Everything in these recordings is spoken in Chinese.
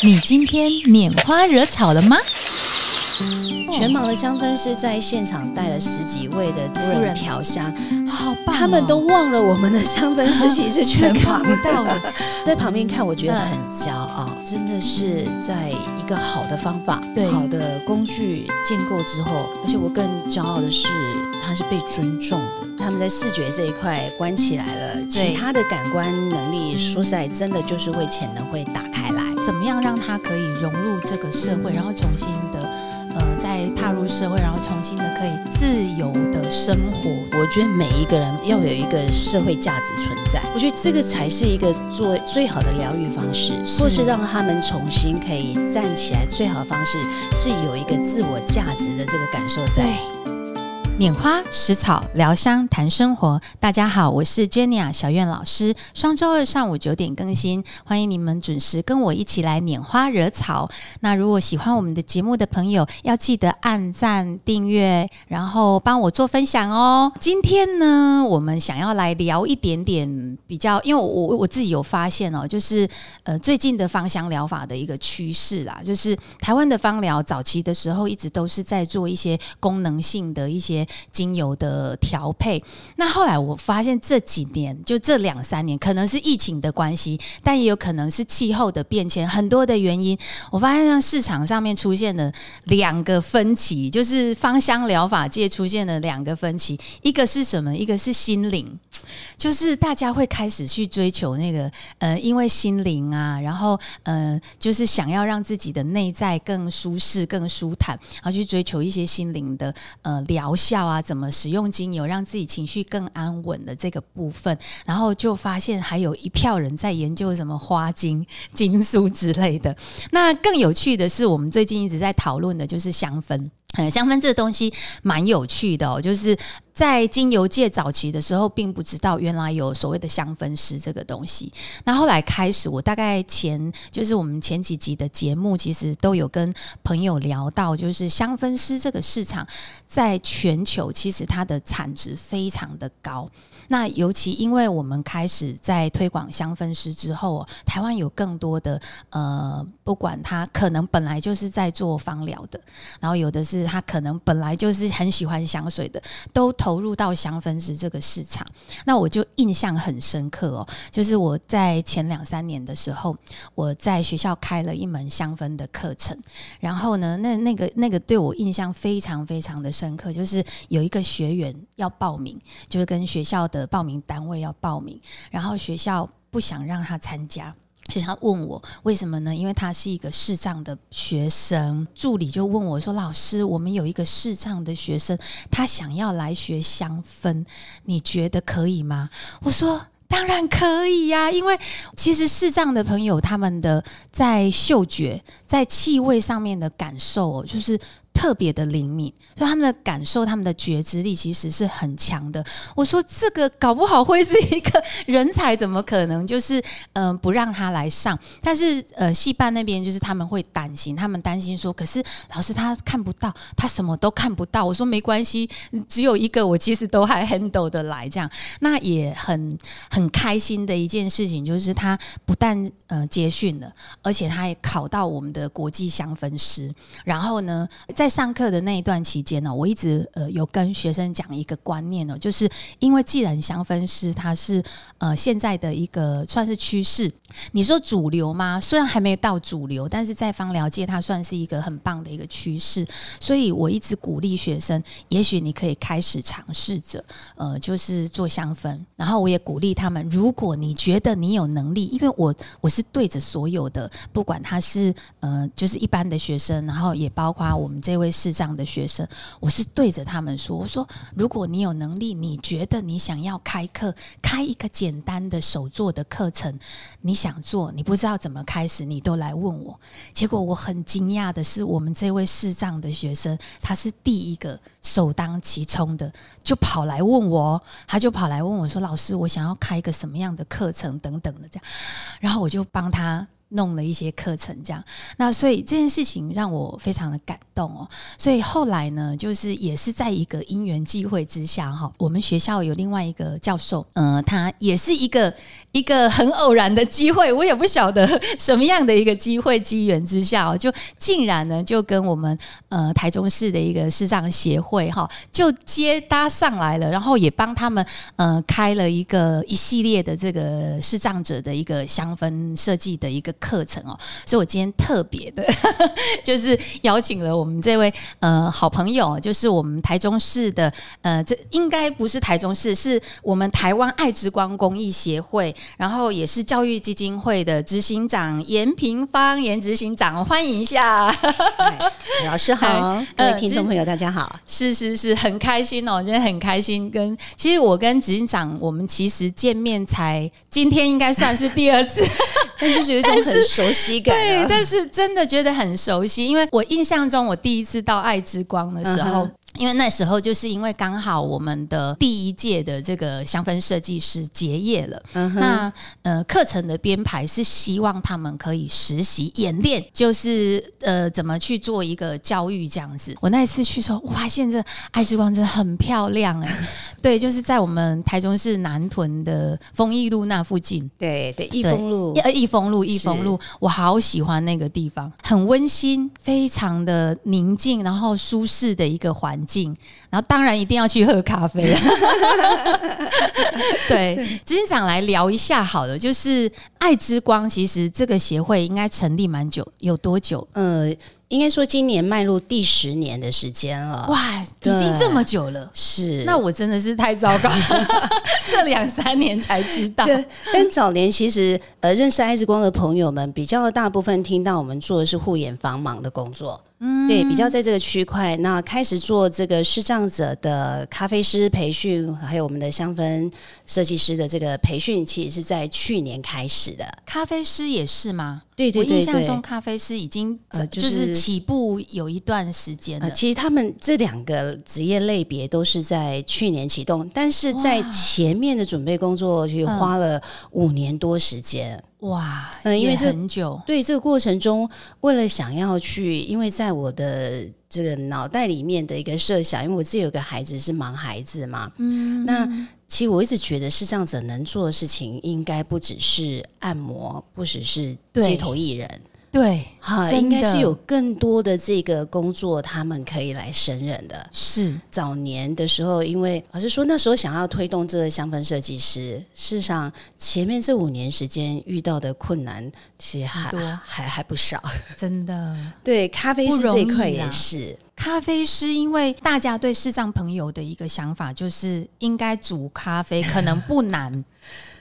你今天拈花惹草了吗？全盲的香氛师在现场带了十几位的夫人调香，好棒、他们都忘了我们的香氛师其实是全盲看不到的，在旁边看，我觉得很骄傲，真的是在一个好的方法、对。好的工具建构之后，而且我更骄傲的是，他是被尊重的。他们在视觉这一块关起来了，其他的感官能力，说实在，真的就是会潜能会打开来。怎么样让他可以融入这个社会，然后重新的呃再踏入社会，然后重新的可以自由的生活？我觉得每一个人要有一个社会价值存在，我觉得这个才是一个做最好的疗愈方式，或是让他们重新可以站起来。最好的方式是有一个自我价值的这个感受在。拈花拾草疗香谈生活，大家好，我是 Jenny 小苑老师。双周二上午九点更新，欢迎你们准时跟我一起来拈花惹草。那如果喜欢我们的节目的朋友，要记得按赞、订阅，然后帮我做分享哦。今天呢，我们想要来聊一点点比较，因为我我自己有发现哦，就是呃最近的芳香疗法的一个趋势啦，就是台湾的芳疗早期的时候一直都是在做一些功能性的一些精油的调配。那后来我发现这几年，就这两三年，可能是疫情的关系，但也有可能是气候的变迁，很多的原因，我发现像市场上面出现了两个分歧，就是芳香疗法界出现了两个分歧，一个是什么？一个是心灵，就是大家会开始去追求那个呃，因为心灵啊，然后呃，就是想要让自己的内在更舒适、更舒坦，然后去追求一些心灵的呃疗效啊，怎么使用精油让自己情绪更安稳的这个部分，然后就发现还有一票人在研究什么花精、精素之类的。那更有趣的是，我们最近一直在讨论的就是香氛。呃，香氛这个东西蛮有趣的哦，就是在精油界早期的时候，并不知道原来有所谓的香氛师这个东西。那后来开始，我大概前就是我们前几集的节目，其实都有跟朋友聊到，就是香氛师这个市场在全球其实它的产值非常的高。那尤其因为我们开始在推广香氛师之后，台湾有更多的呃，不管他可能本来就是在做芳疗的，然后有的是他可能本来就是很喜欢香水的，都投入到香氛师这个市场。那我就印象很深刻哦，就是我在前两三年的时候，我在学校开了一门香氛的课程，然后呢，那那个那个对我印象非常非常的深刻，就是有一个学员要报名，就是跟学校的报名单位要报名，然后学校不想让他参加。所以他问我为什么呢？因为他是一个视障的学生，助理就问我说：“老师，我们有一个视障的学生，他想要来学香氛，你觉得可以吗？”我说：“当然可以呀、因为其实视障的朋友他们的在嗅觉、在气味上面的感受、哦，就是。”特别的灵敏，所以他们的感受、他们的觉知力其实是很强的。我说这个搞不好会是一个人才，怎么可能就是嗯、不让他来上？但是呃，戏班那边就是他们会担心，他们担心说，可是老师他看不到，他什么都看不到。我说没关系，只有一个，我其实都还 handle 得来。这样，那也很很开心的一件事情，就是他不但呃接训了，而且他也考到我们的国际香氛师。然后呢，在上课的那一段期间呢，我一直呃有跟学生讲一个观念呢，就是因为既然香氛师它是呃现在的一个算是趋势，你说主流吗？虽然还没有到主流，但是在芳疗界它算是一个很棒的一个趋势，所以我一直鼓励学生，也许你可以开始尝试着呃就是做香氛，然后我也鼓励他们，如果你觉得你有能力，因为我我是对着所有的，不管他是呃就是一般的学生，然后也包括我们这位视障的学生，我是对着他们说，我说如果你有能力，你觉得你想要开课，开一个简单的手做的课程，你想做，你不知道怎么开始，你都来问我。结果我很惊讶的是，我们这位视障的学生，他是第一个首当其冲的，就跑来问我，他就跑来问我说：“老师，我想要开一个什么样的课程等等的这样。”然后我就帮他弄了一些课程，这样。那所以这件事情让我非常的感动哦。所以后来呢，就是也是在一个因缘际会之下哈，我们学校有另外一个教授，呃，他也是一个一个很偶然的机会，我也不晓得什么样的一个机会机缘之下哦，就竟然呢就跟我们呃台中市的一个视障协会哈就接搭上来了，然后也帮他们呃开了一个一系列的这个视障者的一个香氛设计的一个。课程哦，所以我今天特别的，就是邀请了我们这位呃好朋友，就是我们台中市的呃，这应该不是台中市，是我们台湾爱之光公益协会，然后也是教育基金会的执行长严平芳严执行长，欢迎一下，老师好，各位听众朋友大家好，是是是很开心哦，今天很开心，跟其实我跟执行长我们其实见面才今天应该算是第二次，但就是有一种。很熟悉感，对，但是真的觉得很熟悉，因为我印象中，我第一次到爱之光的时候。因为那时候就是因为刚好我们的第一届的这个香氛设计师结业了，那呃课程的编排是希望他们可以实习演练，就是呃怎么去做一个教育这样子。我那一次去说，我发现这爱之光真的很漂亮哎，对，就是在我们台中市南屯的丰益路那附近，对对，益丰路，呃益丰路，益丰路，我好喜欢那个地方，很温馨，非常的宁静，然后舒适的一个环。境，然后当然一定要去喝咖啡。对，执行长来聊一下好了，就是爱之光，其实这个协会应该成立蛮久，有多久？呃。应该说，今年迈入第十年的时间了。哇，已经这么久了。是，那我真的是太糟糕了，这两三年才知道。对，但早年其实呃，认识爱之光的朋友们，比较大部分听到我们做的是护眼防盲的工作。嗯，对，比较在这个区块，那开始做这个视障者的咖啡师培训，还有我们的香氛设计师的这个培训，其实是在去年开始的。咖啡师也是吗？对对对，我印象中咖啡师已经呃，就是起步有一段时间了。其实他们这两个职业类别都是在去年启动，但是在前面的准备工作就花了五年多时间。哇，嗯，因为很久，对这个过程中，为了想要去，因为在我的这个脑袋里面的一个设想，因为我自己有个孩子是盲孩子嘛，嗯，那其实我一直觉得视障者能做的事情，应该不只是按摩，不只是街头艺人。对，哈，应该是有更多的这个工作，他们可以来胜任的。是早年的时候，因为老师说那时候想要推动这个香氛设计师，事实上前面这五年时间遇到的困难其实还还还不少，真的。对，咖啡师这一块也是。咖啡师，因为大家对视障朋友的一个想法就是应该煮咖啡，可能不难。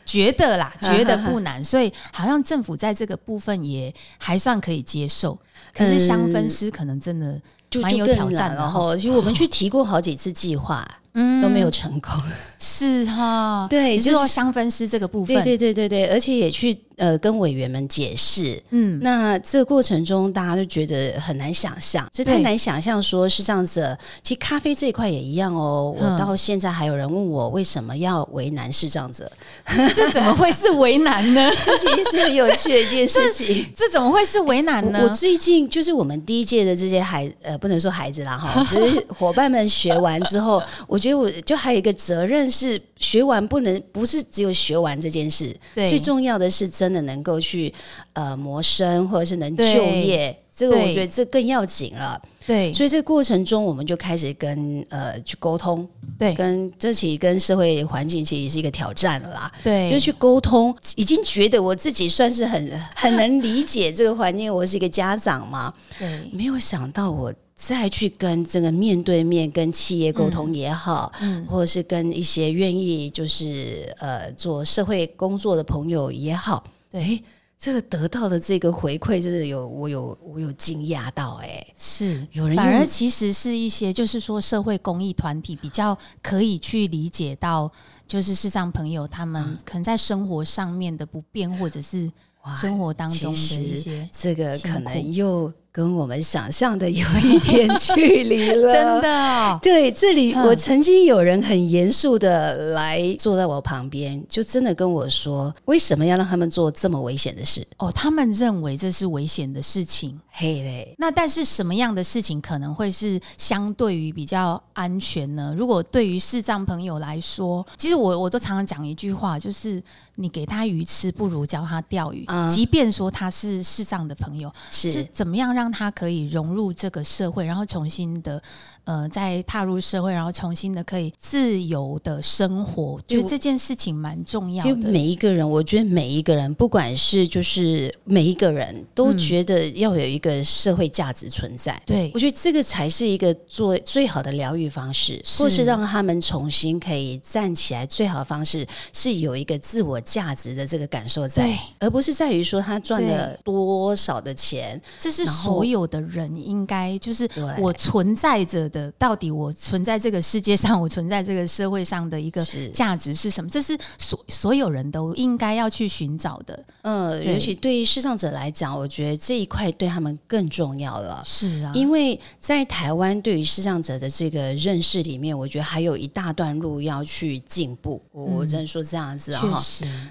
觉得啦，觉得不难，所以好像政府在这个部分也还算可以接受。可是香氛师可能真的蛮有挑战的哈。其实我们去提过好几次计划。嗯，都没有成功，是哈，对，就是说香氛师这个部分，对对对对对，而且也去呃跟委员们解释，嗯，那这个过程中大家都觉得很难想象，这太难想象，说是这样子。其实咖啡这一块也一样哦，我到现在还有人问我为什么要为难是这样子，这怎么会是为难呢？这 其实是很有趣的一件事情，这怎么会是为难呢？我最近就是我们第一届的这些孩呃，不能说孩子啦哈，就是伙伴们学完之后，我觉得。我就还有一个责任是学完不能不是只有学完这件事，最重要的是真的能够去呃谋生或者是能就业，这个我觉得这更要紧了。对，所以这个过程中我们就开始跟呃去沟通，对，跟这其实跟社会环境其实也是一个挑战了啦。对，就去沟通，已经觉得我自己算是很很能理解这个环境，我是一个家长嘛，对，没有想到我。再去跟这个面对面跟企业沟通也好，嗯，或者是跟一些愿意就是呃做社会工作的朋友也好，对，这个得到的这个回馈真的有我有我有惊讶到哎，是有人反而其实是一些就是说社会公益团体比较可以去理解到，就是视障朋友他们可能在生活上面的不便或者是生活当中的一些这个可能又。跟我们想象的有一点距离了。真的，对，这里我曾经有人很严肃的来坐在我旁边，就真的跟我说，为什么要让他们做这么危险的事？哦，他们认为这是危险的事情。嘿嘞，那但是什么样的事情可能会是相对于比较安全呢？如果对于视障朋友来说，其实我我都常常讲一句话，就是你给他鱼吃，不如教他钓鱼。即便说他是视障的朋友，是怎么样让他可以融入这个社会，然后重新的。呃，在踏入社会，然后重新的可以自由的生活，觉得这件事情蛮重要的。每一个人，我觉得每一个人，不管是就是每一个人都觉得要有一个社会价值存在。对，我觉得这个才是一个做最好的疗愈方式，或是让他们重新可以站起来。最好的方式是有一个自我价值的这个感受在，而不是在于说他赚了多少的钱。这是所有的人应该就是我存在着的。到底我存在这个世界上，我存在这个社会上的一个价值是什么？这是所所有人都应该要去寻找的。嗯，尤其对于视障者来讲，我觉得这一块对他们更重要了。是啊，因为在台湾对于视障者的这个认识里面，我觉得还有一大段路要去进步。我只能说这样子哈。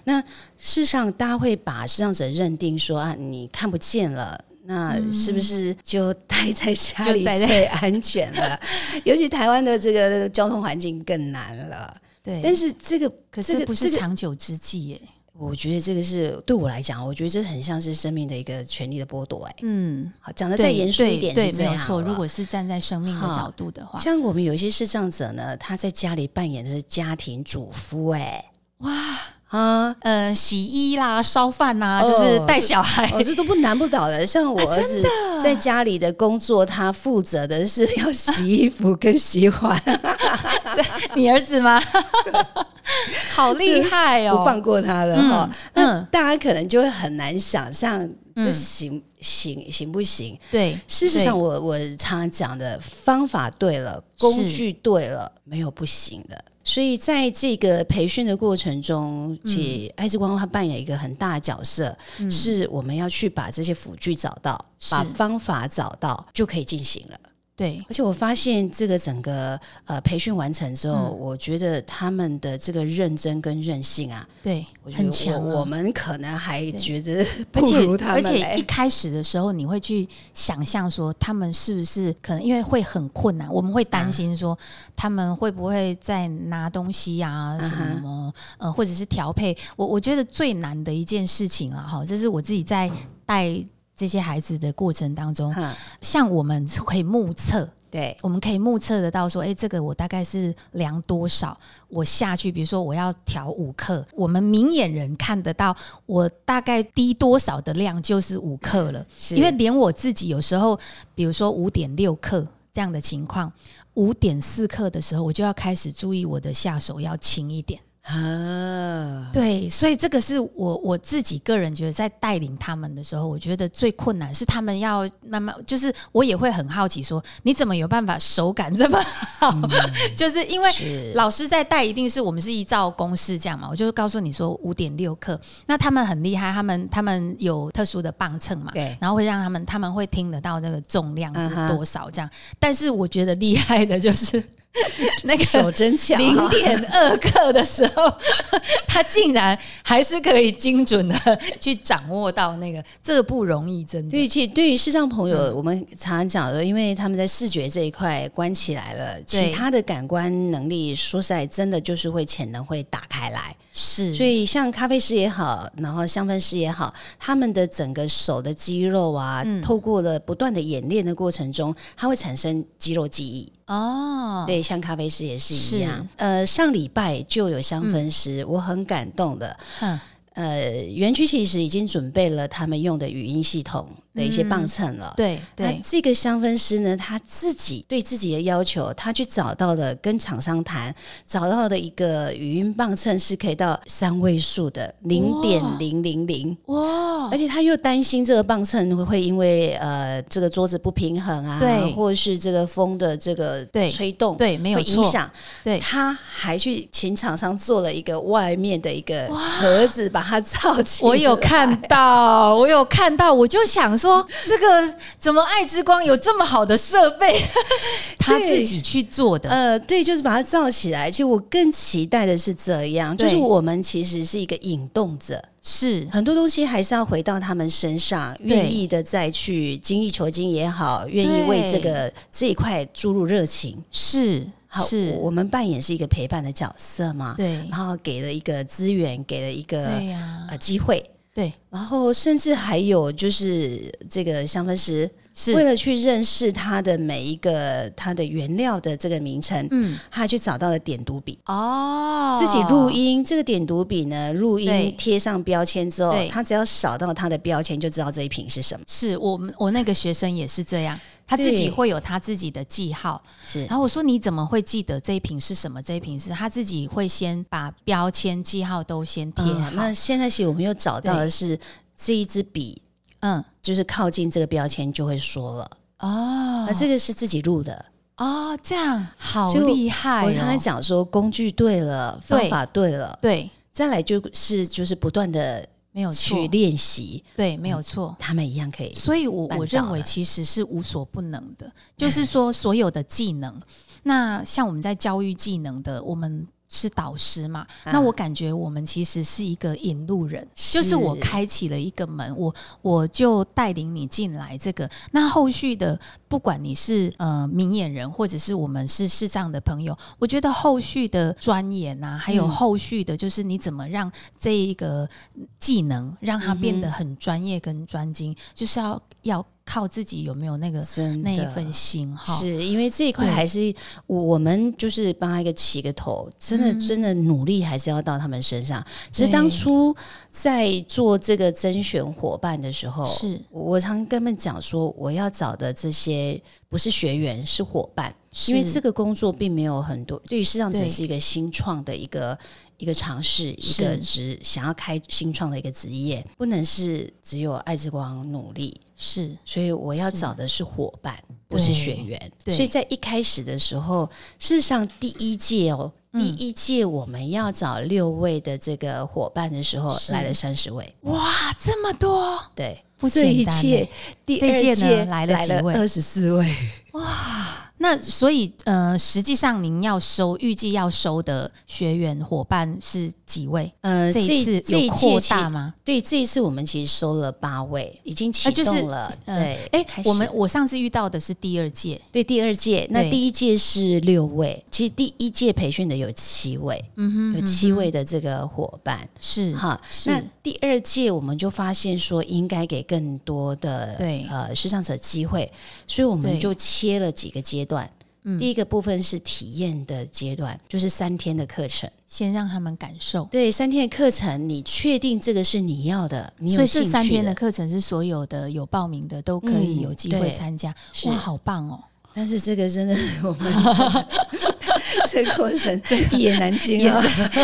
那事实上，大家会把视障者认定说啊，你看不见了。那是不是就待在家里最安全了？尤其台湾的这个交通环境更难了。对，但是这个可是不是长久之计耶。我觉得这个是对我来讲，我觉得这很像是生命的一个权利的剥夺。哎，嗯，好，讲的再严肃一点，对，没有错。如果是站在生命的角度的话，像我们有一些视障者呢，他在家里扮演的是家庭主妇。哎，哇。啊，呃，洗衣啦，烧饭呐，就是带小孩，这都不难不倒的。像我儿子在家里的工作，他负责的是要洗衣服跟洗碗。你儿子吗？好厉害哦，不放过他的哈。那大家可能就会很难想象，这行行行不行？对，事实上，我我常常讲的方法对了，工具对了，没有不行的。所以在这个培训的过程中，其爱之光它扮演一个很大的角色，是我们要去把这些辅具找到，把方法找到，就可以进行了。对，而且我发现这个整个呃培训完成之后，我觉得他们的这个认真跟韧性啊，对，很强。我们可能还觉得不如他们。而且一开始的时候，你会去想象说，他们是不是可能因为会很困难，我们会担心说他们会不会在拿东西呀，什么呃，或者是调配。我我觉得最难的一件事情啊，哈，这是我自己在带。这些孩子的过程当中，像我们可以目测，对，我们可以目测得到说，哎，这个我大概是量多少，我下去，比如说我要调五克，我们明眼人看得到，我大概低多少的量就是五克了，因为连我自己有时候，比如说五点六克这样的情况，五点四克的时候，我就要开始注意我的下手要轻一点。啊，对，所以这个是我我自己个人觉得，在带领他们的时候，我觉得最困难是他们要慢慢，就是我也会很好奇，说你怎么有办法手感这么好？就是因为老师在带，一定是我们是依照公式这样嘛，我就告诉你说五点六克，那他们很厉害，他们他们有特殊的磅秤嘛，对，然后会让他们他们会听得到那个重量是多少这样，但是我觉得厉害的就是。那个手真巧，零点二克的时候，他竟然还是可以精准的去掌握到那个，这个不容易，真的。对，其实对于视障朋友，我们常常讲的，因为他们在视觉这一块关起来了，其他的感官能力说实在，真的就是会潜能会打开来。是，所以像咖啡师也好，然后香氛师也好，他们的整个手的肌肉啊，透过了不断的演练的过程中，它会产生肌肉记忆。哦，对，像咖啡师也是一样。呃，上礼拜就有香氛师，我很感动的。嗯，呃，园区其实已经准备了他们用的语音系统。的一些磅秤了，对对，那这个香氛师呢，他自己对自己的要求，他去找到了跟厂商谈，找到的一个语音磅秤是可以到三位数的零点零零零。哇，而且他又担心这个磅秤会会因为呃这个桌子不平衡啊，对，或者是这个风的这个对吹动，对，没有影响，对，他还去请厂商做了一个外面的一个盒子，把它 罩起来。我有看到，我有看到，我就想说，这个怎么爱之光有这么好的设备，他自己去做的？呃，对，就是把它造起来。其实我更期待的是这样，就是我们其实是一个引动者。是很多东西还是要回到他们身上，愿意的再去精益求精也好，愿意为这个这一块注入热情。是，好是我们扮演是一个陪伴的角色嘛？对，然后给了一个资源，给了一个呃机会，对，然后甚至还有就是这个香氛师。是。为了去认识它的每一个它的原料的这个名称，嗯，他去找到了点读笔。哦，自己录音这个点读笔呢，录音贴上标签之后，他只要扫到它的标签就知道这一瓶是什么。是我们我那个学生也是这样，他自己会有他自己的记号，是。然后我说你怎么会记得这一瓶是什么？这一瓶是他自己会先把标签记号都先贴好。那现在其实我们又找到的是这一支笔。嗯，就是靠近这个标签就会说了哦。那这个是自己录的哦，这样好厉害。我刚才讲说工具对了，方法对了，对，再来就是就是不断的没有去练习，对，没有错，他们一样可以。所以，我我认为其实是无所不能的，就是说所有的技能。那像我们在教育技能的，我们。是导师嘛？那我感觉我们其实是一个引路人，就是我开启了一个门，我我就带领你进来。这个那后续的，不管你是呃明眼人，或者是我们是视障的朋友，我觉得后续的钻研啊，还有后续的，就是你怎么让这一个技能让它变得很专业跟专精，就是要要。靠自己有没有那个那一份心哈？是因为这一块还是我们就是帮他一个起个头，真的真的努力还是要到他们身上。其实当初在做这个甄选伙伴的时候，是我常跟他们讲说，我要找的这些不是学员，是伙伴，因为这个工作并没有很多，对于事实上，这是一个新创的一个。一个尝试，一个职想要开新创的一个职业，不能是只有爱之光努力。是，所以我要找的是伙伴，不是学员。所以在一开始的时候，事实上第一届哦，第一届我们要找六位的这个伙伴的时候，来了三十位，哇，这么多！对，不这一届第二届来了几位？二十四位，哇。那所以呃，实际上您要收，预计要收的学员伙伴是几位？呃，这一次有扩大吗？对，这一次我们其实收了八位，已经启动了。对，哎，我们我上次遇到的是第二届，对，第二届。那第一届是六位，其实第一届培训的有七位，嗯哼，有七位的这个伙伴是哈。那第二届我们就发现说，应该给更多的对呃视障者机会，所以我们就切了几个阶段。第一个部分是体验的阶段，就是三天的课程，先让他们感受。对，三天的课程，你确定这个是你要的，你有兴趣的。三天的课程是所有的有报名的都可以有机会参加，哇，好棒哦！但是这个真的，我们 这个过程一言难尽啊，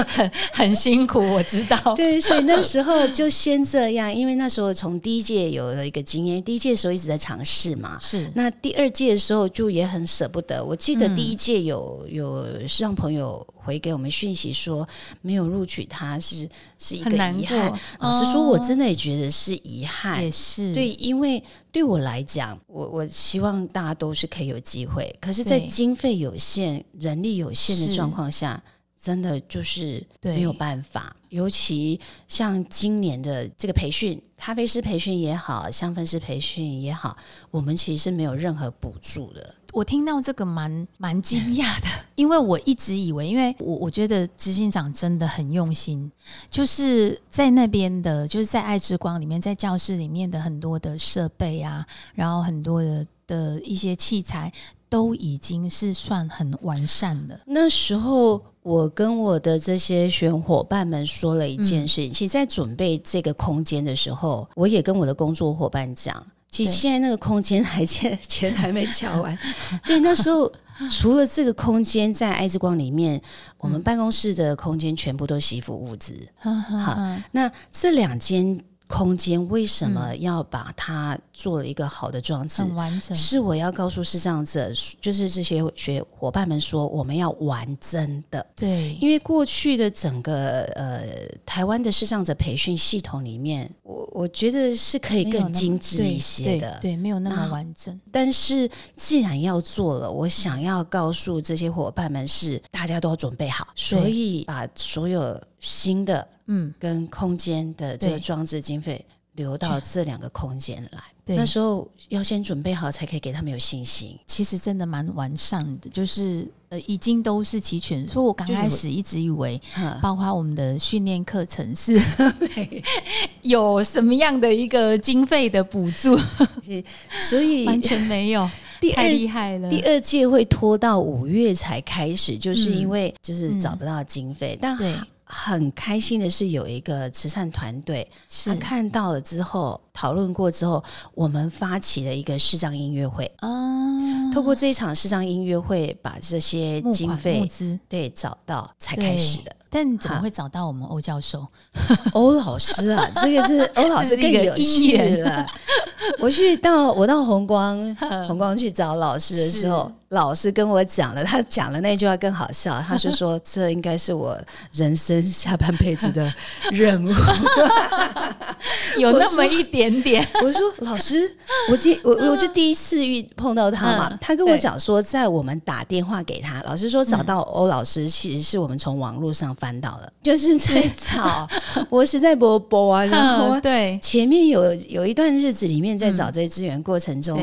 很很辛苦，我知道。对，所以那时候就先这样，因为那时候从第一届有了一个经验，第一届的时候一直在尝试嘛。是，那第二届的时候就也很舍不得。我记得第一届有有让朋友。回给我们讯息说没有录取他是是一个遗憾。老实说，我真的也觉得是遗憾。也是对，因为对我来讲，我我希望大家都是可以有机会。可是，在经费有限、人力有限的状况下，真的就是没有办法。尤其像今年的这个培训，咖啡师培训也好，香氛师培训也好，我们其实是没有任何补助的。我听到这个蛮蛮惊讶的，因为我一直以为，因为我我觉得执行长真的很用心，就是在那边的，就是在爱之光里面，在教室里面的很多的设备啊，然后很多的的一些器材都已经是算很完善的。那时候，我跟我的这些选伙伴们说了一件事情，其实，在准备这个空间的时候，我也跟我的工作伙伴讲。其实现在那个空间还欠钱还没交完，对，那时候除了这个空间在爱之光里面，我们办公室的空间全部都是一副物资。好，那这两间空间为什么要把它做了一个好的装置？很完整。是我要告诉视障者，就是这些学伙伴们说，我们要玩真的。对，因为过去的整个呃台湾的视障者培训系统里面，我我觉得是可以更精致一些的，对，没有那么完整。但是既然要做了，我想要告诉这些伙伴们是，大家都要准备好，所以把所有新的。嗯，跟空间的这个装置经费留到这两个空间来，那时候要先准备好，才可以给他们有信心。其实真的蛮完善的，就是呃，已经都是齐全。所以我刚开始一直以为，包括我们的训练课程是 有什么样的一个经费的补助，所以 完全没有。太厉害了！第二届会拖到五月才开始，就是因为就是找不到经费，但对。很开心的是，有一个慈善团队，他看到了之后，讨论过之后，我们发起了一个视障音乐会。哦，透过这一场视障音乐会，把这些经费对找到才开始的。但怎么会找到我们欧教授、欧老师啊？这个是 欧老师更有趣了。我去到我到红光红光去找老师的时候。老师跟我讲了，他讲了那句话更好笑，他就说：“这应该是我人生下半辈子的任务。”有那么一点点。我说：“老师，我记我我就第一次遇碰到他嘛，他跟我讲说，在我们打电话给他，老师说找到欧老师，其实是我们从网络上翻到了，就是在找 我实在不播啊，然后对。前面有有一段日子里面在找这些资源过程中。”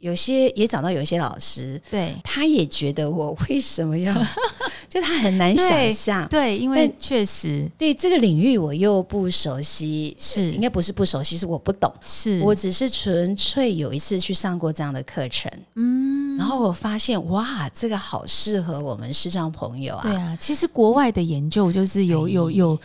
有些也找到有些老师，对，他也觉得我为什么要，就他很难想象，对，因为确实。对这个领域我又不熟悉，是。应该不是不熟悉，是我不懂，是。我只是纯粹有一次去上过这样的课程，嗯，然后我发现哇，这个好适合我们视障朋友啊，对啊，其实国外的研究就是有有有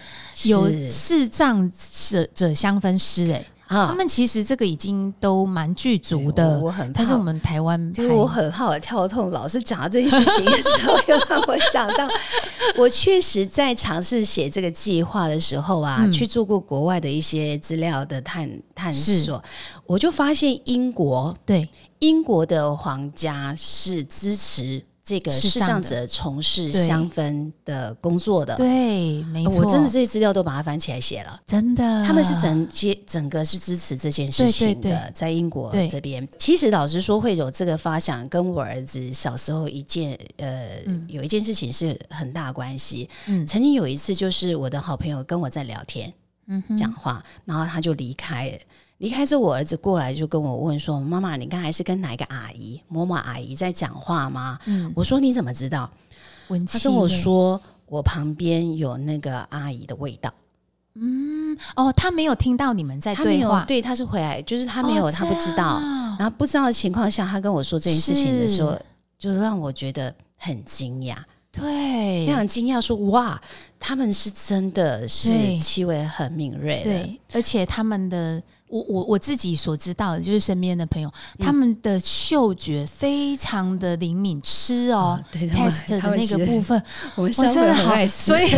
有视障者者相分师哎。他们其实这个已经都蛮具足的，我很，但是我们台湾，就是我很怕我跳痛，老是讲到这件事情的时候，又让我想到，我确实在尝试写这个计划的时候啊，去做过国外的一些资料的探探索，我就发现英国对。英国的皇家是支持。这个视障者从事香氛的工作的，对，没错，我真的这些资料都把它翻起来写了，真的，他们是整接整个是支持这件事情的，在英国这边，其实老实说会有这个发想，跟我儿子小时候一件呃有一件事情是很大关系。嗯，曾经有一次，就是我的好朋友跟我在聊天，嗯，讲话，然后他就离开。离开之后，我儿子过来就跟我问说：“妈妈，你刚才是跟哪一个阿姨、某某阿姨在讲话吗？”嗯，我说：“你怎么知道？”他跟我说：“我旁边有那个阿姨的味道。”嗯，哦，他没有听到你们在对话，对，他是回来，就是他没有，他不知道。然后不知道的情况下，他跟我说这件事情的时候，就让我觉得很惊讶，对，非常惊讶，说：“哇，他们是真的是气味很敏锐的，而且他们的。”我我我自己所知道的，就是身边的朋友，他们的嗅觉非常的灵敏，吃哦，test 的那个部分，我真的好爱吃，所以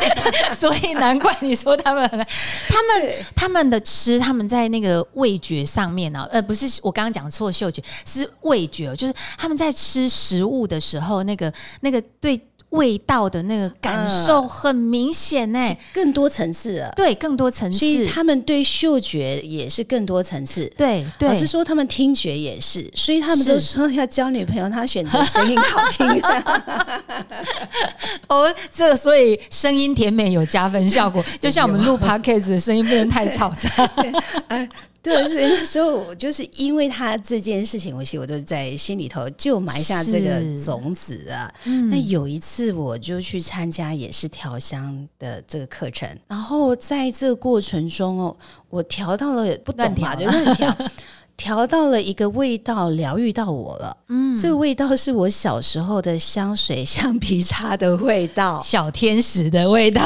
所以难怪你说他们，他们他们的吃，他们在那个味觉上面呢，呃，不是我刚刚讲错，嗅觉是味觉，就是他们在吃食物的时候，那个那个对。味道的那个感受很明显呢，更多层次了，对，更多层次，所以他们对嗅觉也是更多层次，对，老实说他们听觉也是，所以他们都说要交女朋友，他选择声音好听的。哦，这个所以声音甜美有加分效果，就像我们录 podcast 的声音不能太嘈杂。对，所以那时候我就是因为他这件事情，我其实我都在心里头就埋下这个种子啊。那有一次我就去参加也是调香的这个课程，然后在这个过程中哦，我调到了不懂嘛，就乱调。调到了一个味道，疗愈到我了。嗯，这个味道是我小时候的香水、橡皮擦的味道，小天使的味道。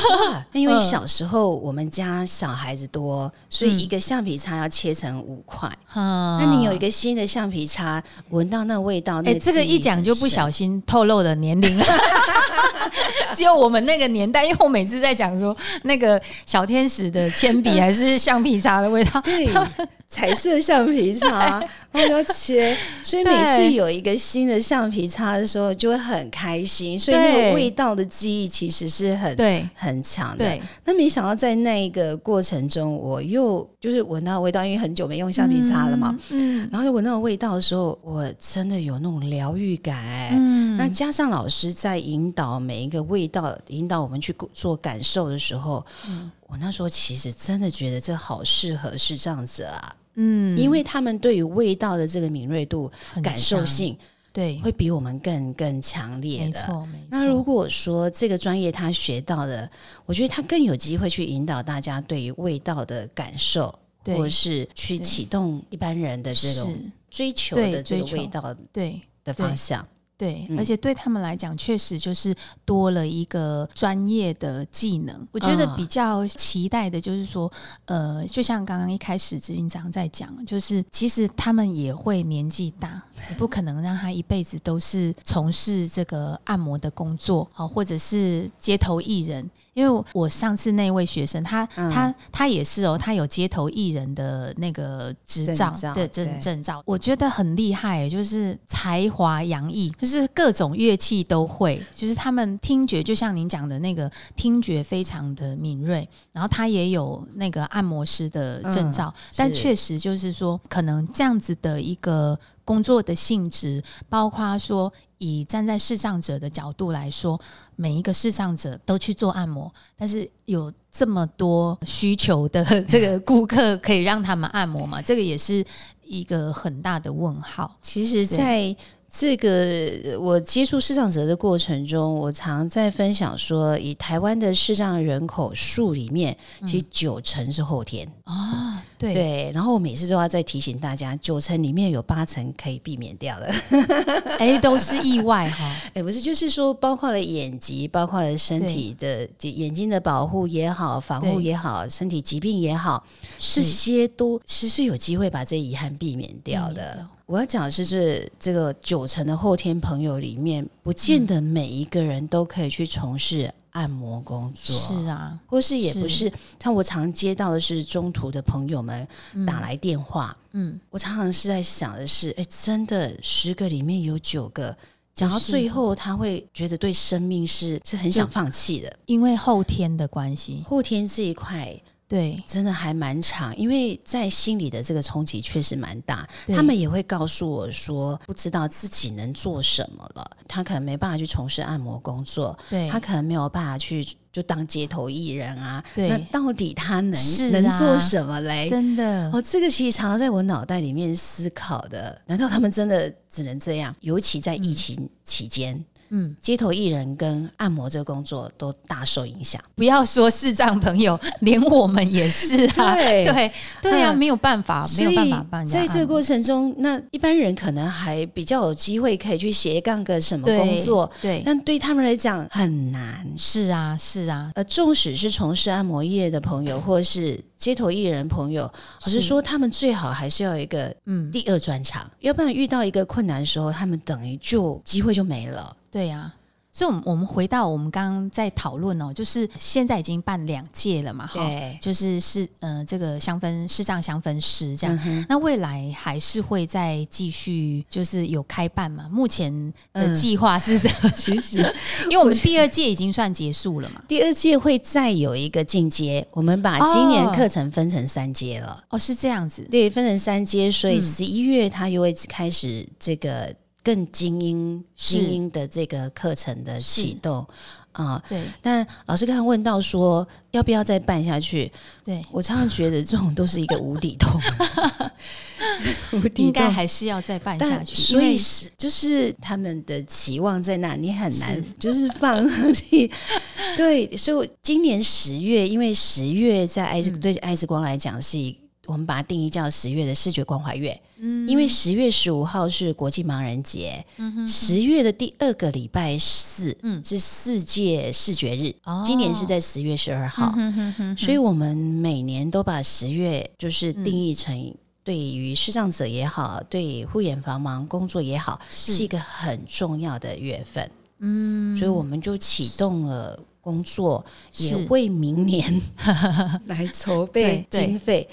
因为小时候我们家小孩子多，所以一个橡皮擦要切成五块。那你有一个新的橡皮擦，闻到那味道，哎，这个一讲就不小心透露了年龄了。只有我们那个年代，因为我每次在讲说那个小天使的铅笔 还是橡皮擦的味道，对，彩色橡皮擦，我要切，所以每次有一个新的橡皮擦的时候，就会很开心。所以那个味道的记忆其实是很对很强的。那没想到在那个过程中，我又就是闻到味道，因为很久没用橡皮擦了嘛，嗯，然后就闻到味道的时候，我真的有那种疗愈感。嗯，那加上老师在引导每一个味道，引导我们去做感受的时候，嗯，我那时候其实真的觉得这好适合是这样子啊。嗯，因为他们对于味道的这个敏锐度、感受性，对，会比我们更更强烈的。没错，没错。那如果说这个专业他学到的，我觉得他更有机会去引导大家对于味道的感受，或者是去启动一般人的这种追求的这个味道对的方向。对，而且对他们来讲，确实就是多了一个专业的技能。我觉得比较期待的就是说，呃，就像刚刚一开始执行长在讲，就是其实他们也会年纪大，你不可能让他一辈子都是从事这个按摩的工作，好，或者是街头艺人。因为我上次那位学生，他他他也是哦，他有街头艺人的那个执照的证证照，我觉得很厉害，就是才华洋溢，就是各种乐器都会，就是他们听觉就像您讲的那个听觉非常的敏锐，然后他也有那个按摩师的证照，但确实就是说，可能这样子的一个工作的性质，包括说。以站在视障者的角度来说，每一个视障者都去做按摩，但是有这么多需求的 这个顾客可以让他们按摩吗？这个也是一个很大的问号。其实，在这个我接触视障者的过程中，我常在分享说，以台湾的视障人口数里面，其实九成是后天啊，对对。然后我每次都要再提醒大家，九成里面有八成可以避免掉的，哎，都是意外哈。哎，不是，就是说，包括了眼疾，包括了身体的眼睛的保护也好，防护也好，身体疾病也好，这些都其实是有机会把这遗憾避免掉的。我要讲的是，这这个九成的后天朋友里面，不见得每一个人都可以去从事按摩工作。是啊，或是也不是。像我常接到的是中途的朋友们打来电话，嗯，我常常是在想的是，哎，真的十个里面有九个讲到最后，他会觉得对生命是是很想放弃的，因为后天的关系，后天这一块。对，真的还蛮长，因为在心里的这个冲击确实蛮大。他们也会告诉我说，不知道自己能做什么了。他可能没办法去从事按摩工作，对他可能没有办法去就当街头艺人啊。那到底他能能做什么嘞？真的，哦，这个其实常常在我脑袋里面思考的。难道他们真的只能这样？尤其在疫情期间。嗯，街头艺人跟按摩这个工作都大受影响。不要说视障朋友，连我们也是啊。对对对啊，没有办法，没有办法办。在这个过程中，那一般人可能还比较有机会可以去斜杠个什么工作，对。但对他们来讲很难。是啊，是啊。呃，纵使是从事按摩业的朋友，或是街头艺人朋友，我是。说他们最好还是要一个嗯。第二专场，要不然遇到一个困难的时候，他们等于就机会就没了。对呀，所以，我们我们回到我们刚刚在讨论哦，就是现在已经办两届了嘛，哈，就是是呃，这个香氛视障香氛师这样，那未来还是会再继续，就是有开办嘛？目前的计划是这样，其实，因为我们第二届已经算结束了嘛，第二届会再有一个进阶，我们把今年课程分成三阶了，哦，是这样子，对，分成三阶，所以十一月它又会开始这个。更精英精英的这个课程的启动啊，对。但老师刚刚问到说要不要再办下去？对我常常觉得这种都是一个无底洞，无底洞应该还是要再办下去。所以是就是他们的期望在那，你很难就是放弃。对，所以今年十月，因为十月在爱对爱之光来讲是一。我们把它定义叫十月的视觉关怀月。嗯，因为十月十五号是国际盲人节，十月的第二个礼拜四，嗯，是世界视觉日。哦，今年是在十月十二号，所以我们每年都把十月就是定义成对于视障者也好，对护眼防盲工作也好，是一个很重要的月份。嗯，所以我们就启动了。工作也为明年 来筹备经费，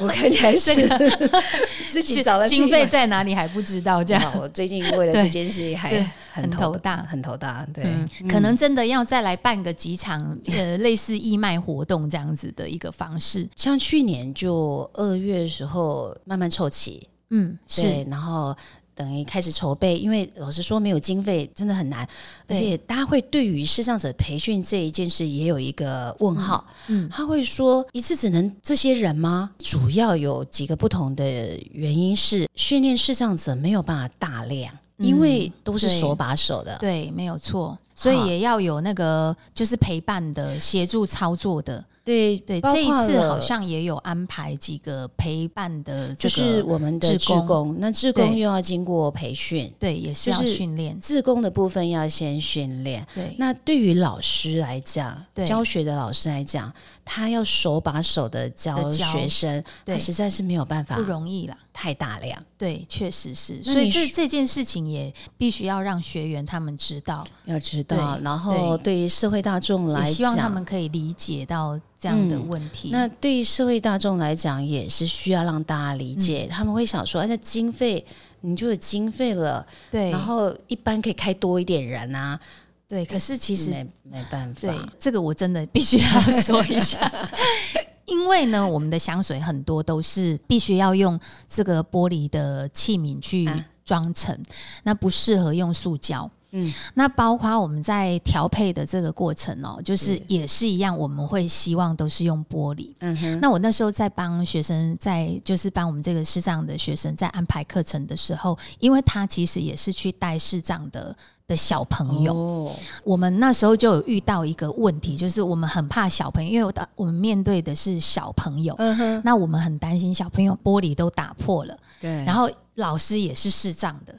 我看起来是 自己找了经费在哪里还不知道。这样，我最近为了这件事还很头大，很头大。对，可能真的要再来办个几场呃类似义卖活动这样子的一个方式。像去年就二月的时候慢慢凑齐，嗯，是，然后。等于开始筹备，因为老实说没有经费真的很难，而且大家会对于视障者培训这一件事也有一个问号。嗯，他会说一次只能这些人吗？主要有几个不同的原因是训练视障者没有办法大量，因为都是手把手的，对，没有错，所以也要有那个就是陪伴的协助操作的。对对，这一次好像也有安排几个陪伴的，就是我们的志工。那志工又要经过培训，对，也是要训练。志工的部分要先训练。对，那对于老师来讲，教学的老师来讲，他要手把手的教学生，他实在是没有办法，不容易啦，太大量。对，确实是。所以这这件事情也必须要让学员他们知道，要知道。然后对于社会大众来讲，希望他们可以理解到。这样的问题，那对于社会大众来讲，也是需要让大家理解。他们会想说：“哎，那经费，你就有经费了，对，然后一般可以开多一点人啊。”对，可是其实没没办法。对，这个我真的必须要说一下，因为呢，我们的香水很多都是必须要用这个玻璃的器皿去装成，那不适合用塑胶。嗯，那包括我们在调配的这个过程哦，就是也是一样，我们会希望都是用玻璃。嗯哼。那我那时候在帮学生，在就是帮我们这个视障的学生在安排课程的时候，因为他其实也是去带视障的的小朋友。哦。我们那时候就有遇到一个问题，就是我们很怕小朋友，因为我的我们面对的是小朋友。嗯哼。那我们很担心小朋友玻璃都打破了。对。然后老师也是视障的。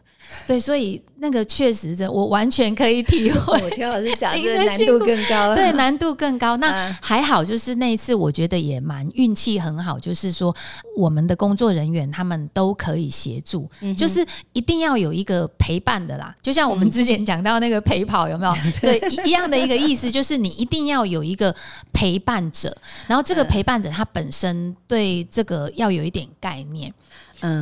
对，所以那个确实的，我完全可以体会。我听老师讲，这难度更高了。对，难度更高。那还好，就是那一次，我觉得也蛮运气很好，就是说我们的工作人员他们都可以协助，就是一定要有一个陪伴的啦。就像我们之前讲到那个陪跑，有没有？对，一样的一个意思，就是你一定要有一个陪伴者，然后这个陪伴者他本身对这个要有一点概念。嗯，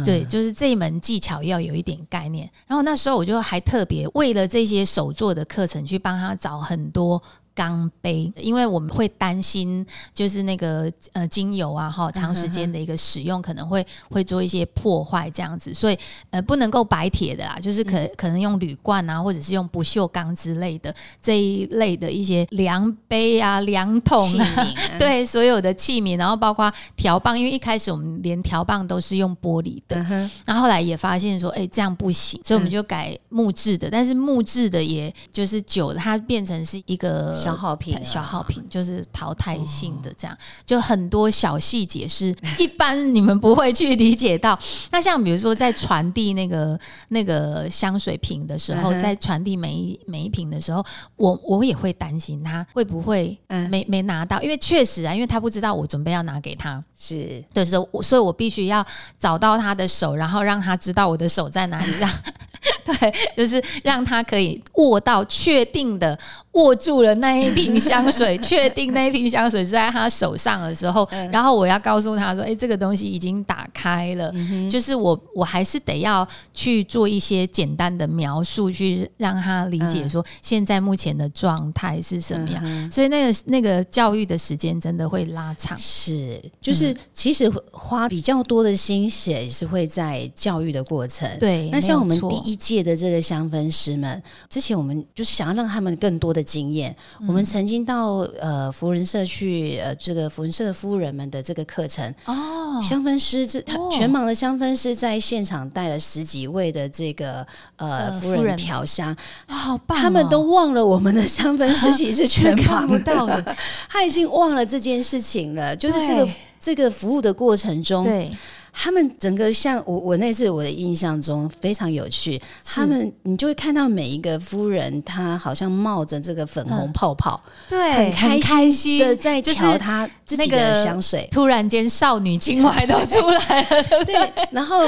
对，就是这一门技巧要有一点概念。然后那时候我就还特别为了这些手作的课程去帮他找很多。钢杯，因为我们会担心，就是那个呃精油啊，哈，长时间的一个使用可能会会做一些破坏这样子，所以呃不能够白铁的啦，就是可可能用铝罐啊，或者是用不锈钢之类的这一类的一些量杯啊、量桶啊，对所有的器皿，然后包括条棒，因为一开始我们连条棒都是用玻璃的，然后后来也发现说，哎，这样不行，所以我们就改木质的，但是木质的也就是久了，它变成是一个。消耗品，消耗品就是淘汰性的，这样就很多小细节是一般你们不会去理解到。那像比如说在传递那个那个香水瓶的时候，在传递每一每一瓶的时候，我我也会担心他会不会没没拿到，因为确实啊，因为他不知道我准备要拿给他，是对，所以所以我必须要找到他的手，然后让他知道我的手在哪里，让 对，就是让他可以握到确定的握住了那。那一瓶香水，确定那一瓶香水是在他手上的时候，然后我要告诉他说：“哎，这个东西已经打开了。”就是我，我还是得要去做一些简单的描述，去让他理解说现在目前的状态是什么样。所以那个那个教育的时间真的会拉长。是，就是其实花比较多的心血是会在教育的过程。对，那像我们第一届的这个香氛师们，之前我们就是想要让他们更多的经验。我们曾经到呃福人社去呃这个福人社的夫人们的这个课程哦，香氛师这他全盲的香氛师在现场带了十几位的这个呃夫人调香，好棒！他们都忘了我们的香氛师其实是全盲的，他已经忘了这件事情了，就是这个。这个服务的过程中，对。他们整个像我，我那次我的印象中非常有趣。他们你就会看到每一个夫人，她好像冒着这个粉红泡泡，对，很开心的在调她自己的香水。突然间，少女情怀都出来了，对 不对？然后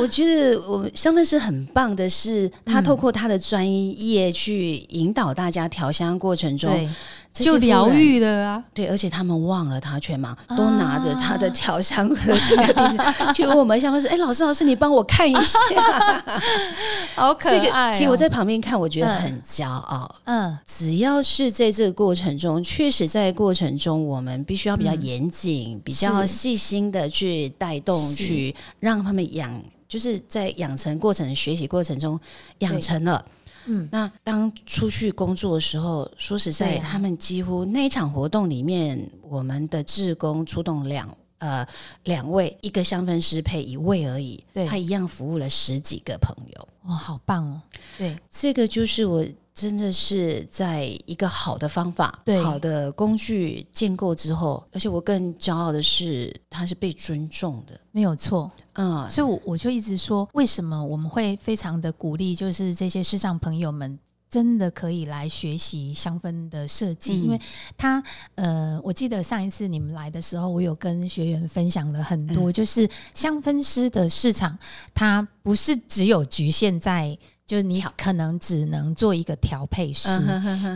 我觉得我们香氛师很棒的是，他透过他的专业去引导大家调香过程中。就疗愈了啊！对，而且他们忘了他全忙，都拿着他的调香盒去 问我们香氛师：“哎，老师，老师，你帮我看一下，好可爱。”其实我在旁边看，我觉得很骄傲。嗯，只要是在这个过程中，确实在过程中，我们必须要比较严谨、比较细心的去带动，去让他们养，就是在养成过程、学习过程中养成了。嗯，那当出去工作的时候，说实在，他们几乎那一场活动里面，我们的志工出动两呃两位，一个香氛师配一位而已，对，他一样服务了十几个朋友，哇，好棒哦！对，这个就是我。真的是在一个好的方法、好的工具建构之后，而且我更骄傲的是，它是被尊重的，没有错。嗯，所以，我我就一直说，为什么我们会非常的鼓励，就是这些视障朋友们真的可以来学习香氛的设计，因为它呃，我记得上一次你们来的时候，我有跟学员分享了很多，就是香氛师的市场，它不是只有局限在。就是你可能只能做一个调配师，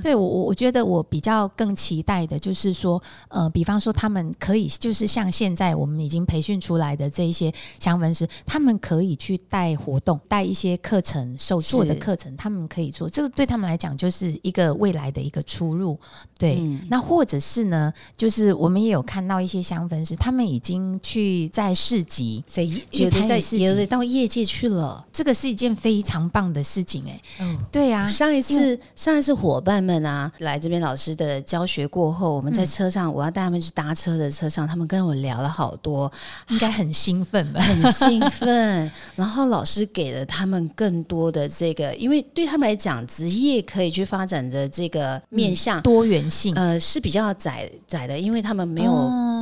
对我我我觉得我比较更期待的就是说，呃，比方说他们可以就是像现在我们已经培训出来的这一些香氛师，他们可以去带活动、带一些课程、手做的课程，他们可以做这个对他们来讲就是一个未来的一个出入。对，那或者是呢，就是我们也有看到一些香氛师，他们已经去在市集，在有的在有的到业界去了，这个是一件非常棒的。的事情哎，嗯，对呀，上一次上一次伙伴们啊来这边老师的教学过后，我们在车上，我要带他们去搭车的车上，他们跟我聊了好多，应该很兴奋吧？很兴奋。然后老师给了他们更多的这个，因为对他们来讲，职业可以去发展的这个面向多元性，呃，是比较窄窄的，因为他们没有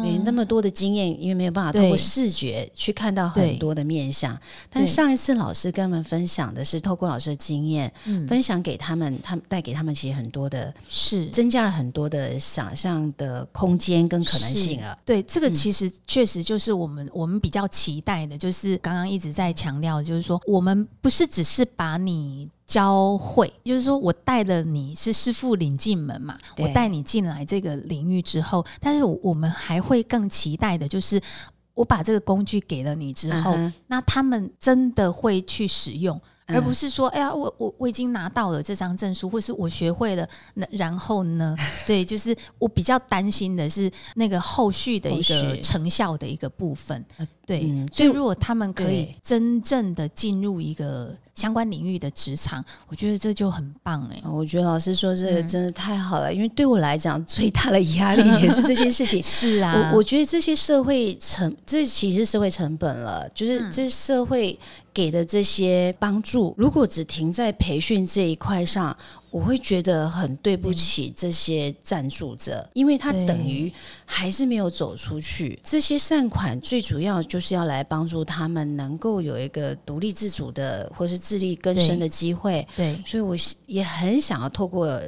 没那么多的经验，因为没有办法通过视觉去看到很多的面相。但上一次老师跟他们分享的是透过。老师的经验，分享给他们，他们带给他们其实很多的，是增加了很多的想象的空间跟可能性了。对，这个其实确实就是我们我们比较期待的，就是刚刚一直在强调，就是说我们不是只是把你教会，就是说我带了你是师傅领进门嘛，我带你进来这个领域之后，但是我们还会更期待的，就是我把这个工具给了你之后，那他们真的会去使用。而不是说，哎呀，我我我已经拿到了这张证书，或是我学会了，那然后呢？对，就是我比较担心的是那个后续的一个成效的一个部分。对，所以如果他们可以真正的进入一个相关领域的职场，我觉得这就很棒哎。我觉得老师说这个真的太好了，因为对我来讲最大的压力也是这些事情。是啊，我我觉得这些社会成，这其实社会成本了，就是这社会。给的这些帮助，如果只停在培训这一块上，我会觉得很对不起这些赞助者，因为他等于还是没有走出去。这些善款最主要就是要来帮助他们能够有一个独立自主的或是自力更生的机会。对，所以我也很想要透过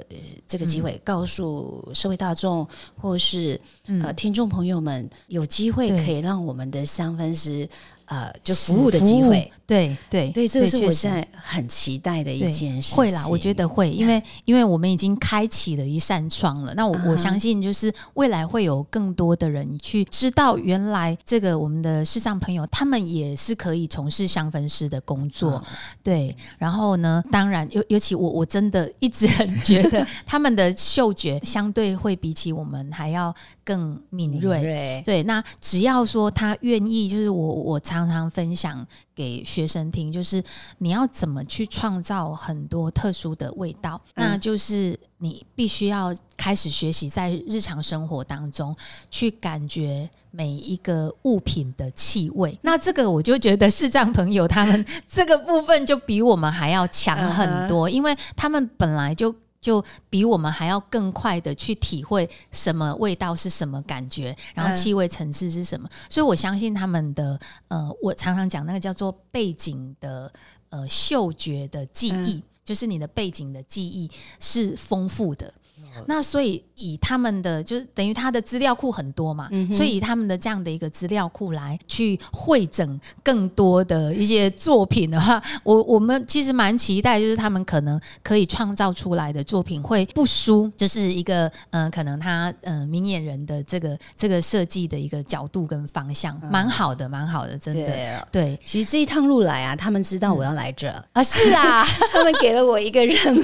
这个机会，告诉社会大众或是呃听众朋友们，有机会可以让我们的香氛师。呃，就服务的机会，对对对，这个是我现在很期待的一件事。会啦，我觉得会，因为因为我们已经开启了一扇窗了。那我我相信，就是未来会有更多的人去知道，原来这个我们的视障朋友，他们也是可以从事香氛师的工作。对，然后呢，当然尤尤其我我真的一直很觉得 他们的嗅觉相对会比起我们还要更敏锐。对，那只要说他愿意，就是我我常。常常分享给学生听，就是你要怎么去创造很多特殊的味道，那就是你必须要开始学习在日常生活当中去感觉每一个物品的气味。那这个我就觉得视障朋友他们 这个部分就比我们还要强很多，因为他们本来就。就比我们还要更快的去体会什么味道是什么感觉，然后气味层次是什么。所以我相信他们的呃，我常常讲那个叫做背景的呃嗅觉的记忆，就是你的背景的记忆是丰富的。那所以以他们的就是等于他的资料库很多嘛，所以以他们的这样的一个资料库来去会诊更多的一些作品的话，我我们其实蛮期待，就是他们可能可以创造出来的作品会不输，就是一个嗯，可能他嗯明眼人的这个这个设计的一个角度跟方向，蛮好的，蛮好的，真的。对。其实这一趟路来啊，他们知道我要来这。啊，是啊，他们给了我一个任务，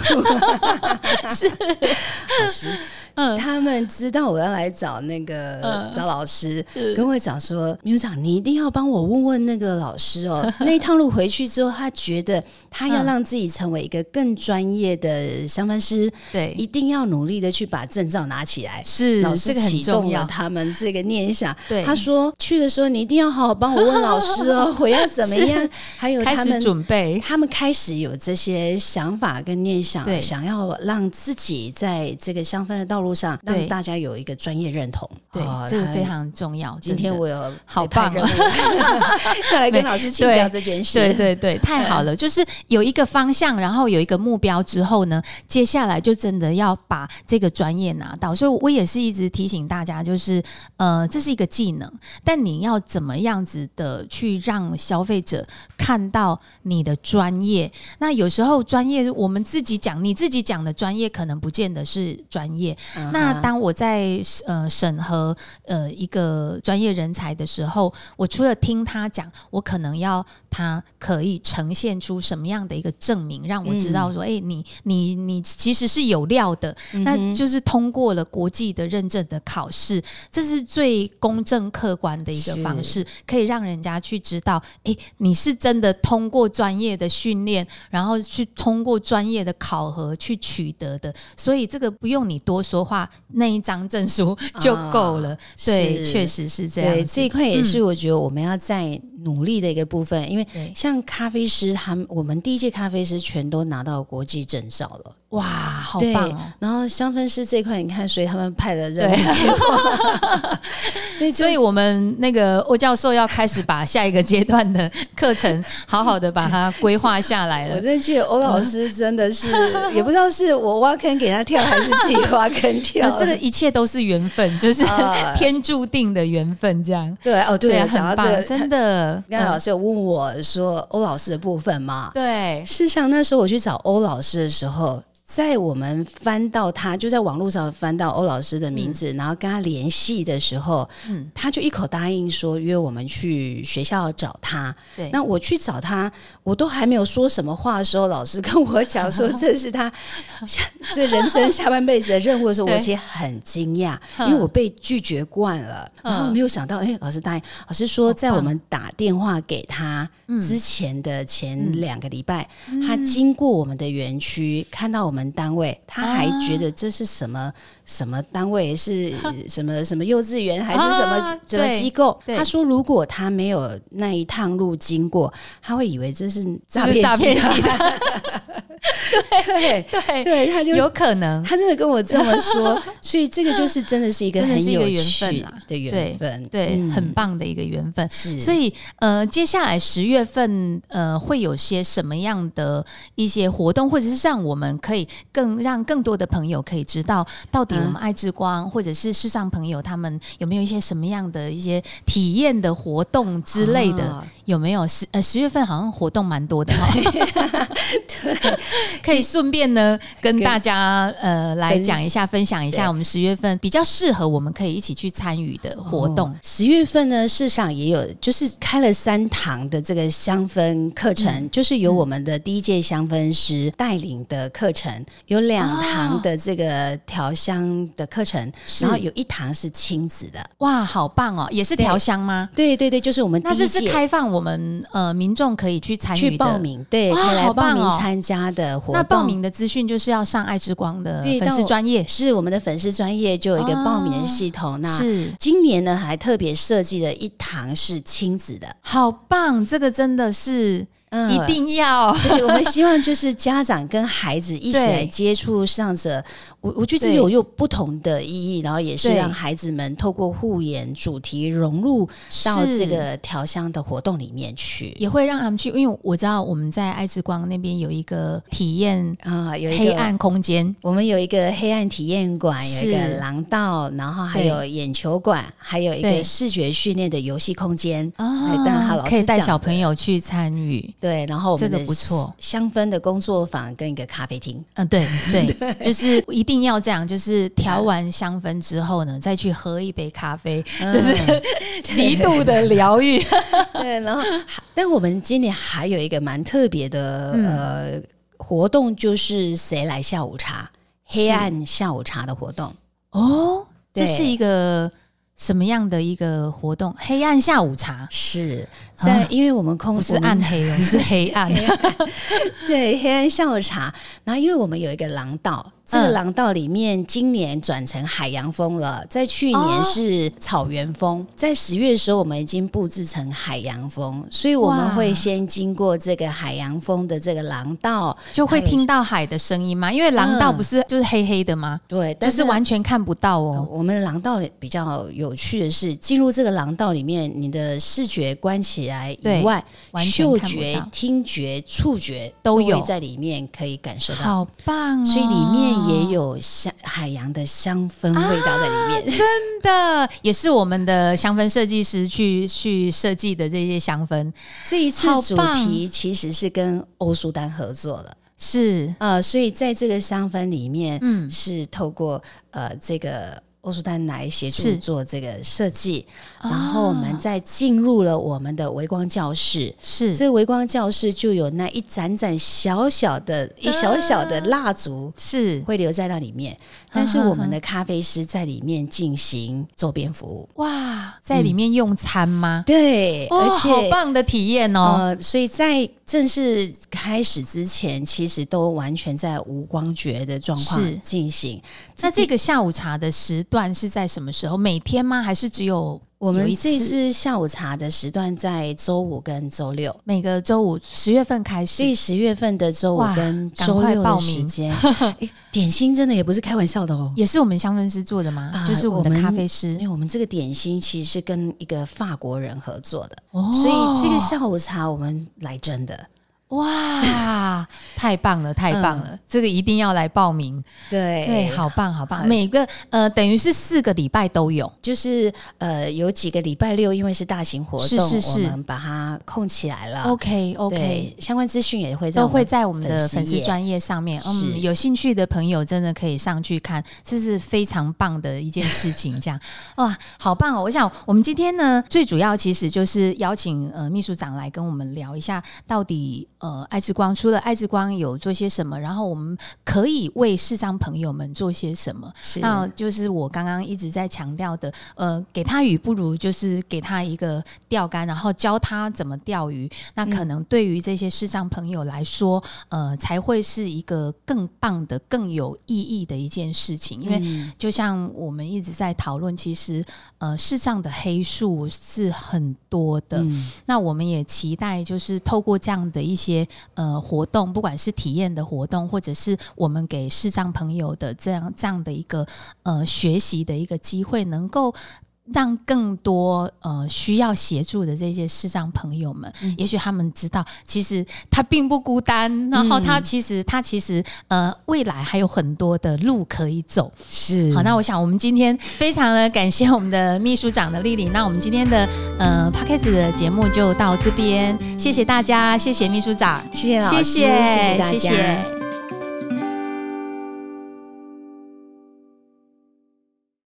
是。老师，嗯，他们知道我要来找那个找老师，跟我讲说，秘书长，你一定要帮我问问那个老师哦。那一趟路回去之后，他觉得他要让自己成为一个更专业的香氛师，对，一定要努力的去把证照拿起来。是老师启动了他们这个念想。对，他说去的时候你一定要好好帮我问老师哦，我要怎么样？还有他们准备，他们开始有这些想法跟念想，想要让自己在。这个香氛的道路上，让大家有一个专业认同，对，这个非常重要。今天我有好棒，再 来跟老师请教这件事。对对对，太好了！就是有一个方向，然后有一个目标之后呢，接下来就真的要把这个专业拿到。所以我也是一直提醒大家，就是呃，这是一个技能，但你要怎么样子的去让消费者看到你的专业？那有时候专业我们自己讲，你自己讲的专业，可能不见得是。专业。那当我在呃审核呃一个专业人才的时候，我除了听他讲，我可能要他可以呈现出什么样的一个证明，让我知道说，哎，你你你其实是有料的，那就是通过了国际的认证的考试，这是最公正客观的一个方式，可以让人家去知道，哎，你是真的通过专业的训练，然后去通过专业的考核去取得的，所以这个。不用你多说话，那一张证书就够了。对，确实是这样。对，这一块也是我觉得我们要在努力的一个部分，因为像咖啡师，他们我们第一届咖啡师全都拿到国际证照了。哇，好棒！然后香氛师这块，你看，所以他们派了人，所以我们那个欧教授要开始把下一个阶段的课程好好的把它规划下来了。我真的觉得欧老师真的是，也不知道是我挖坑给他跳，还是自己挖坑跳。这个一切都是缘分，就是天注定的缘分，这样。对哦，对，讲到这个，真的，刚才老师有问我说欧老师的部分嘛？对，事实上那时候我去找欧老师的时候。在我们翻到他，就在网络上翻到欧老师的名字，然后跟他联系的时候，嗯，他就一口答应说约我们去学校找他。对，那我去找他，我都还没有说什么话的时候，老师跟我讲说 这是他这人生下半辈子的任务的时候，我其实很惊讶，因为我被拒绝惯了，然后没有想到，哎，老师答应，老师说在我们打电话给他之前的前两个礼拜，他经过我们的园区，看到我们。们单位，他还觉得这是什么什么单位，是 什么什么幼稚园，还是什么什么机构？他说，如果他没有那一趟路经过，他会以为这是诈骗诈骗集团。对对对，他就有可能，他真的跟我这么说，所以这个就是真的是一个很有缘分的缘分，对，很棒的一个缘分。是，所以呃，接下来十月份呃，会有些什么样的一些活动，或者是让我们可以。更让更多的朋友可以知道，到底我们爱之光或者是世上朋友他们有没有一些什么样的一些体验的活动之类的？有没有十呃十月份好像活动蛮多的 可以顺便呢跟大家呃来讲一下，分享一下我们十月份比较适合我们可以一起去参与的活动。十月份呢，市上也有就是开了三堂的这个香氛课程，就是由我们的第一届香氛师带领的课程。有两堂的这个调香的课程，然后有一堂是亲子的。哇，好棒哦！也是调香吗？对对对，就是我们那这是开放我们呃民众可以去参与去报名，对，可以来报名参加的活动。那报名的资讯就是要上爱之光的粉丝专业，是我们的粉丝专业就有一个报名的系统。那是今年呢还特别设计了一堂是亲子的，好棒！这个真的是。一定要。我们希望就是家长跟孩子一起来接触上者，我我觉得这有有不同的意义，然后也是让孩子们透过护眼主题融入到这个调香的活动里面去，也会让他们去。因为我知道我们在爱之光那边有一个体验啊，有黑暗空间，我们有一个黑暗体验馆，有一个廊道，然后还有眼球馆，还有一个视觉训练的游戏空间啊，当然好，可以带小朋友去参与。对，然后这个不错，香氛的工作坊跟一个咖啡厅。嗯，对对，就是一定要这样，就是调完香氛之后呢，再去喝一杯咖啡，就是 极度的疗愈。对，然后，但我们今年还有一个蛮特别的呃活动，就是谁来下午茶，黑暗下午茶的活动。哦，这是一个。什么样的一个活动？黑暗下午茶是 在，因为我们空是暗黑哦，是黑 暗。对，黑暗 下午茶。然后，因为我们有一个廊道。这个廊道里面，今年转成海洋风了。在去年是草原风，在十月的时候，我们已经布置成海洋风，所以我们会先经过这个海洋风的这个廊道，就会听到海的声音吗？因为廊道不是就是黑黑的吗？对，就是完全看不到哦。我们廊道比较有趣的是，进入这个廊道里面，你的视觉关起来以外，嗅觉、听觉、触觉都有在里面可以感受到，好棒哦！所以里面。也有香海洋的香氛味道在里面，真的也是我们的香氛设计师去去设计的这些香氛。这一次主题其实是跟欧舒丹合作了，是呃，所以在这个香氛里面，嗯，是透过呃这个。欧舒丹来协助做这个设计，然后我们再进入了我们的微光教室。是，这个微光教室就有那一盏盏小小的、一小小的蜡烛，是会留在那里面。但是我们的咖啡师在里面进行周边服务。哇，在里面用餐吗？对，而且好棒的体验哦。所以在正式开始之前，其实都完全在无光觉的状况进行。那这个下午茶的时段是在什么时候？每天吗？还是只有？我们这次下午茶的时段在周五跟周六，每个周五十月份开始，所以十月份的周五跟周六的时间，点心真的也不是开玩笑的哦，也是我们香氛师做的吗？就是我们的咖啡师，因为我们这个点心其实是跟一个法国人合作的，所以这个下午茶我们来真的。哇，太棒了，太棒了！这个一定要来报名。对对，好棒，好棒！每个呃，等于是四个礼拜都有，就是呃，有几个礼拜六，因为是大型活动，是是是，我们把它空起来了。OK OK，相关资讯也会在都会在我们的粉丝专业上面。嗯，有兴趣的朋友真的可以上去看，这是非常棒的一件事情。这样 哇，好棒哦！我想我们今天呢，最主要其实就是邀请呃秘书长来跟我们聊一下，到底。呃，爱之光除了爱之光有做些什么，然后我们可以为视障朋友们做些什么？那就是我刚刚一直在强调的，呃，给他鱼不如就是给他一个钓竿，然后教他怎么钓鱼。那可能对于这些视障朋友来说，呃，才会是一个更棒的、更有意义的一件事情。因为就像我们一直在讨论，其实呃，视障的黑数是很多的。那我们也期待，就是透过这样的一些。些呃活动，不管是体验的活动，或者是我们给视障朋友的这样这样的一个呃学习的一个机会，能够。让更多呃需要协助的这些视障朋友们，也许他们知道，其实他并不孤单，然后他其实他其实呃未来还有很多的路可以走。是好，那我想我们今天非常的感谢我们的秘书长的丽丽。那我们今天的呃 podcast 的节目就到这边，谢谢大家，谢谢秘书长，谢谢老师，谢谢大家。